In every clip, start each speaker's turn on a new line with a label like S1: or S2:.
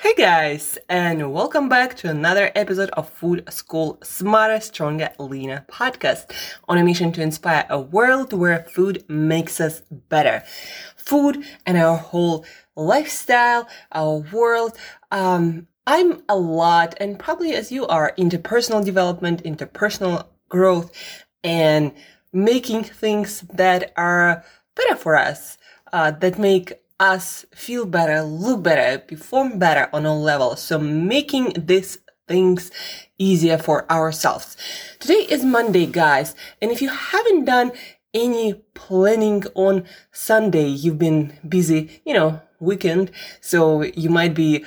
S1: Hey guys, and welcome back to another episode of Food School Smarter, Stronger, Leaner podcast on a mission to inspire a world where food makes us better. Food and our whole lifestyle, our world. Um, I'm a lot, and probably as you are, into personal development, into personal growth, and making things that are better for us, uh, that make us feel better, look better, perform better on all levels. So making these things easier for ourselves. Today is Monday, guys. And if you haven't done any planning on Sunday, you've been busy, you know, weekend. So you might be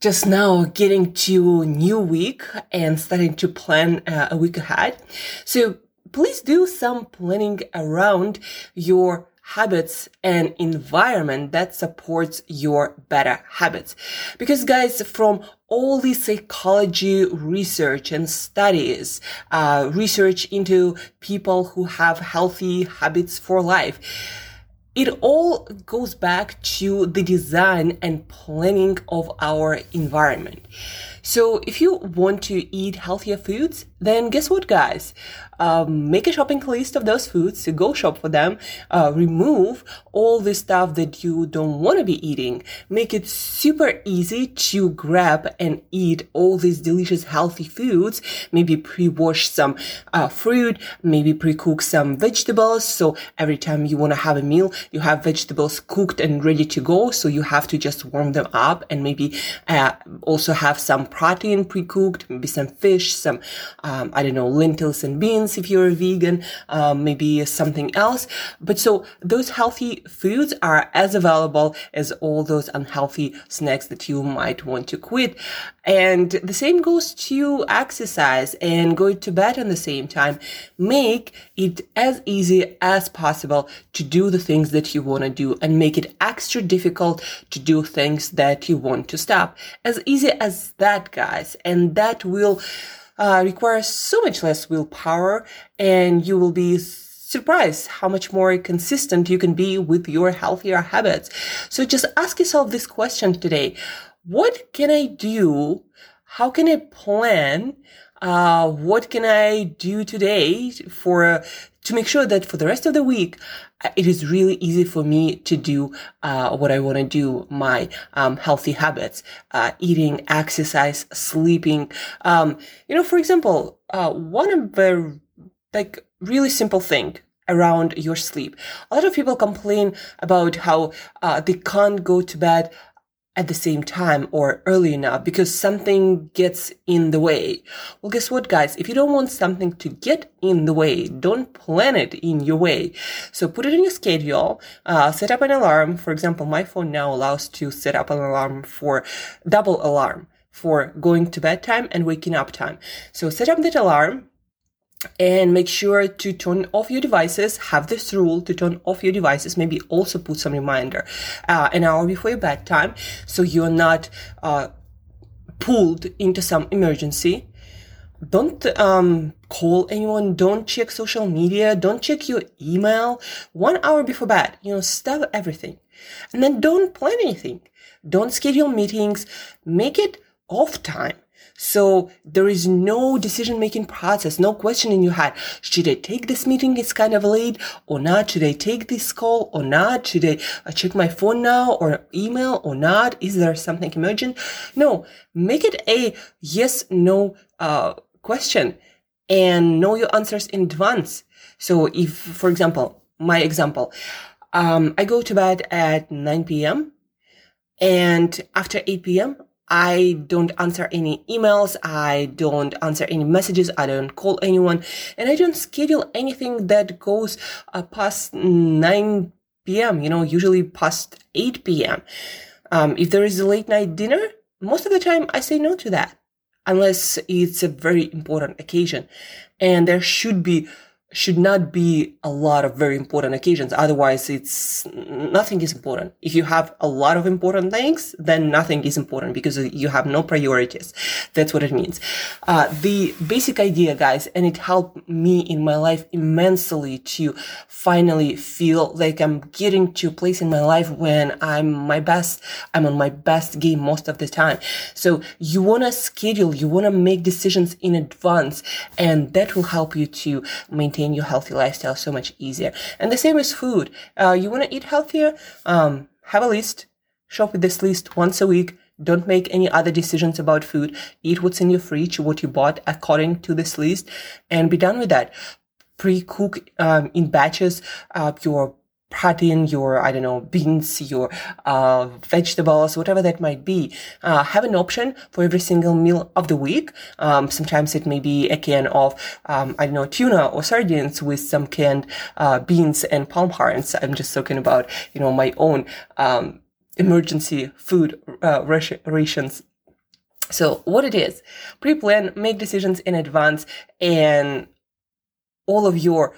S1: just now getting to new week and starting to plan uh, a week ahead. So please do some planning around your habits and environment that supports your better habits. Because guys, from all the psychology research and studies, uh, research into people who have healthy habits for life, it all goes back to the design and planning of our environment. So if you want to eat healthier foods, then guess what, guys? Um, make a shopping list of those foods, go shop for them, uh, remove all the stuff that you don't want to be eating, make it super easy to grab and eat all these delicious healthy foods, maybe pre-wash some uh, fruit, maybe pre-cook some vegetables, so every time you want to have a meal, you have vegetables cooked and ready to go, so you have to just warm them up and maybe uh, also have some protein pre-cooked, maybe some fish, some um, I don't know, lentils and beans if you're a vegan, um, maybe something else. But so those healthy foods are as available as all those unhealthy snacks that you might want to quit. And the same goes to exercise and going to bed at the same time. Make it as easy as possible to do the things that you want to do and make it extra difficult to do things that you want to stop. As easy as that, guys. And that will uh, so much less willpower and you will be surprised how much more consistent you can be with your healthier habits. So just ask yourself this question today. What can I do? How can I plan? Uh, what can I do today for to make sure that for the rest of the week, uh, it is really easy for me to do uh, what I want to do, my um, healthy habits, uh, eating, exercise, sleeping. Um, you know, for example, uh, one of the like really simple thing around your sleep. A lot of people complain about how uh, they can't go to bed at the same time or early enough because something gets in the way. Well, guess what, guys? If you don't want something to get in the way, don't plan it in your way. So put it in your schedule, uh, set up an alarm. For example, my phone now allows to set up an alarm for double alarm for going to bed time and waking up time. So set up that alarm and make sure to turn off your devices have this rule to turn off your devices maybe also put some reminder uh, an hour before your bedtime so you're not uh, pulled into some emergency. Don't um, call anyone don't check social media don't check your email. One hour before bed you know stop everything. And then don't plan anything. Don't schedule meetings. Make it off time so there is no decision making process, no question in your head. Should I take this meeting? It's kind of late or not? Should I take this call or not? Should I check my phone now or email or not? Is there something emergent? No, make it a yes, no, uh, question and know your answers in advance. So if, for example, my example, um, I go to bed at 9 p.m. and after 8 p.m., I don't answer any emails. I don't answer any messages. I don't call anyone and I don't schedule anything that goes uh, past 9 p.m., you know, usually past 8 p.m. Um, if there is a late night dinner, most of the time I say no to that unless it's a very important occasion and there should be should not be a lot of very important occasions. Otherwise, it's nothing is important. If you have a lot of important things, then nothing is important because you have no priorities. That's what it means. Uh, the basic idea, guys, and it helped me in my life immensely to finally feel like I'm getting to a place in my life when I'm my best. I'm on my best game most of the time. So you want to schedule, you want to make decisions in advance, and that will help you to maintain your healthy lifestyle so much easier. And the same with food. Uh, you want to eat healthier? Um, have a list. Shop with this list once a week. Don't make any other decisions about food. Eat what's in your fridge, what you bought according to this list, and be done with that. Pre-cook um, in batches uh, your protein, your, I don't know, beans, your uh, vegetables, whatever that might be, uh, have an option for every single meal of the week. Um, sometimes it may be a can of, um, I don't know, tuna or sardines with some canned uh, beans and palm hearts. I'm just talking about, you know, my own um, emergency food uh, rations so what it is, pre-plan, make decisions in advance, and all of your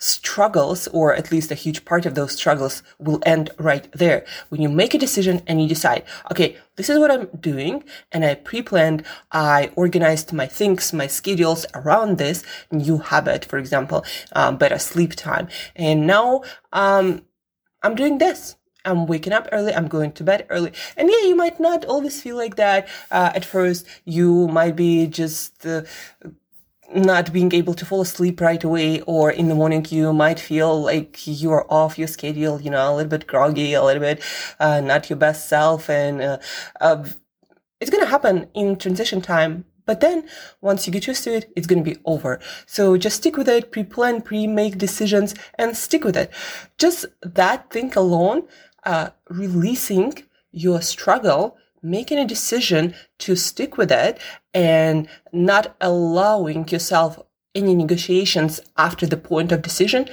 S1: struggles, or at least a huge part of those struggles will end right there. When you make a decision and you decide, okay, this is what I'm doing, and I pre-planned, I organized my things, my schedules around this new habit, for example, um, better sleep time. And now, um, I'm doing this. I'm waking up early. I'm going to bed early. And yeah, you might not always feel like that. Uh, at first, you might be just uh, not being able to fall asleep right away or in the morning you might feel like you're off your schedule you know a little bit groggy a little bit uh, not your best self and uh, uh, it's going to happen in transition time but then once you get used to it it's going to be over. So just stick with it pre-plan pre-make decisions and stick with it. Just that thing alone uh, releasing your struggle making a decision to stick with it and not allowing yourself any negotiations after the point of decision,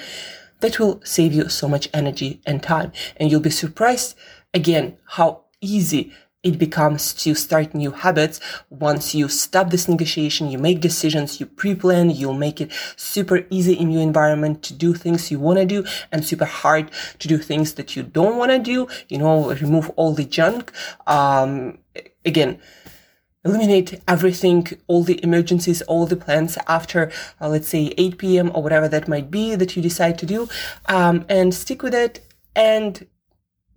S1: that will save you so much energy and time. And you'll be surprised again how easy it becomes to start new habits once you stop this negotiation, you make decisions, you pre-plan, you'll make it super easy in your environment to do things you want to do and super hard to do things that you don't want to do, you know, remove all the junk. Um, again, eliminate everything, all the emergencies, all the plans after, uh, let's say 8 p.m. or whatever that might be that you decide to do, um, and stick with it and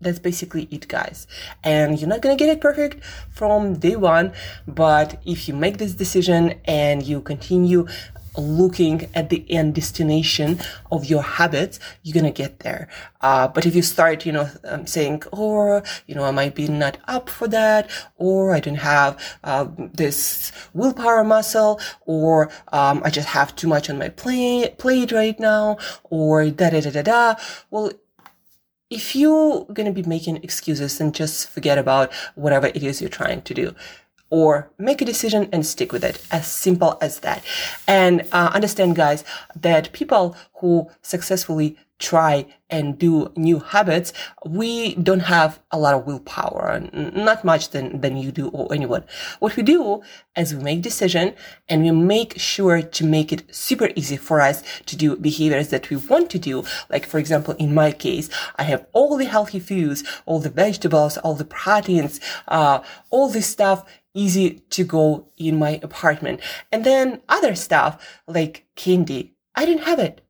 S1: that's basically it guys and you're not gonna get it perfect from day one but if you make this decision and you continue looking at the end destination of your habits, you're gonna get there. Uh, but if you start, you know, um, saying, or, you know, I might be not up for that, or I don't have uh, this willpower muscle, or um, I just have too much on my plate, plate right now, or da da da da da. Well, if you're going to be making excuses, then just forget about whatever it is you're trying to do or make a decision and stick with it. As simple as that. And uh, understand, guys, that people who successfully try and do new habits, we don't have a lot of willpower, not much than, than you do or anyone. What we do is we make decision and we make sure to make it super easy for us to do behaviors that we want to do. Like, for example, in my case, I have all the healthy foods, all the vegetables, all the proteins, uh, all this stuff easy to go in my apartment. And then other stuff like candy, I didn't have it.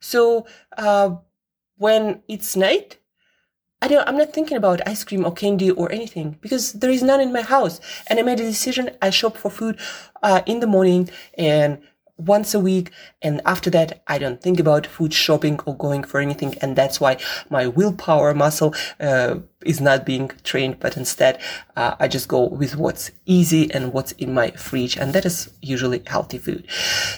S1: So, uh, when it's night, I don't, I'm not thinking about ice cream or candy or anything because there is none in my house. And I made a decision. I shop for food, uh, in the morning and once a week. And after that, I don't think about food shopping or going for anything. And that's why my willpower muscle, uh, is not being trained, but instead, uh, I just go with what's easy and what's in my fridge. And that is usually healthy food.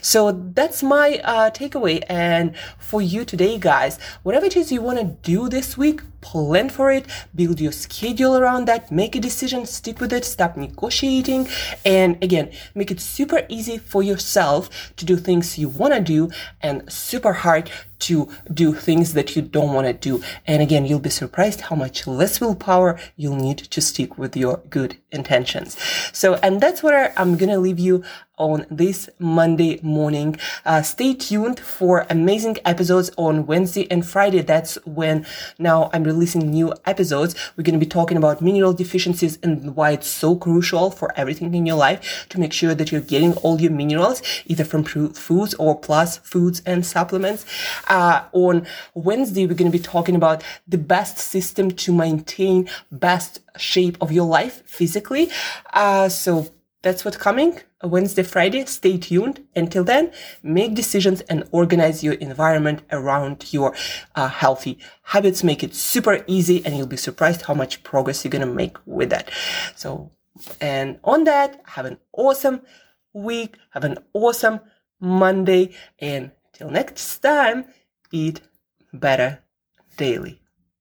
S1: So that's my, uh, takeaway. And for you today, guys, whatever it is you want to do this week, plan for it, build your schedule around that, make a decision, stick with it, stop negotiating. And again, make it super easy for yourself to do things you want to do and super hard to do things that you don't want to do. And again, you'll be surprised how much less willpower you'll need to stick with your good intentions. So, and that's where I'm going to leave you on this Monday morning. Uh, stay tuned for amazing episodes on Wednesday and Friday. That's when now I'm releasing new episodes. We're going to be talking about mineral deficiencies and why it's so crucial for everything in your life to make sure that you're getting all your minerals either from foods or plus foods and supplements. Uh, on Wednesday, we're going to be talking about the best system to maintain best shape of your life physically. Uh, so that's what's coming Wednesday, Friday. Stay tuned. Until then, make decisions and organize your environment around your uh, healthy habits. Make it super easy and you'll be surprised how much progress you're to make with that. So, and on that, have an awesome week. Have an awesome Monday. And till next time, eat better daily.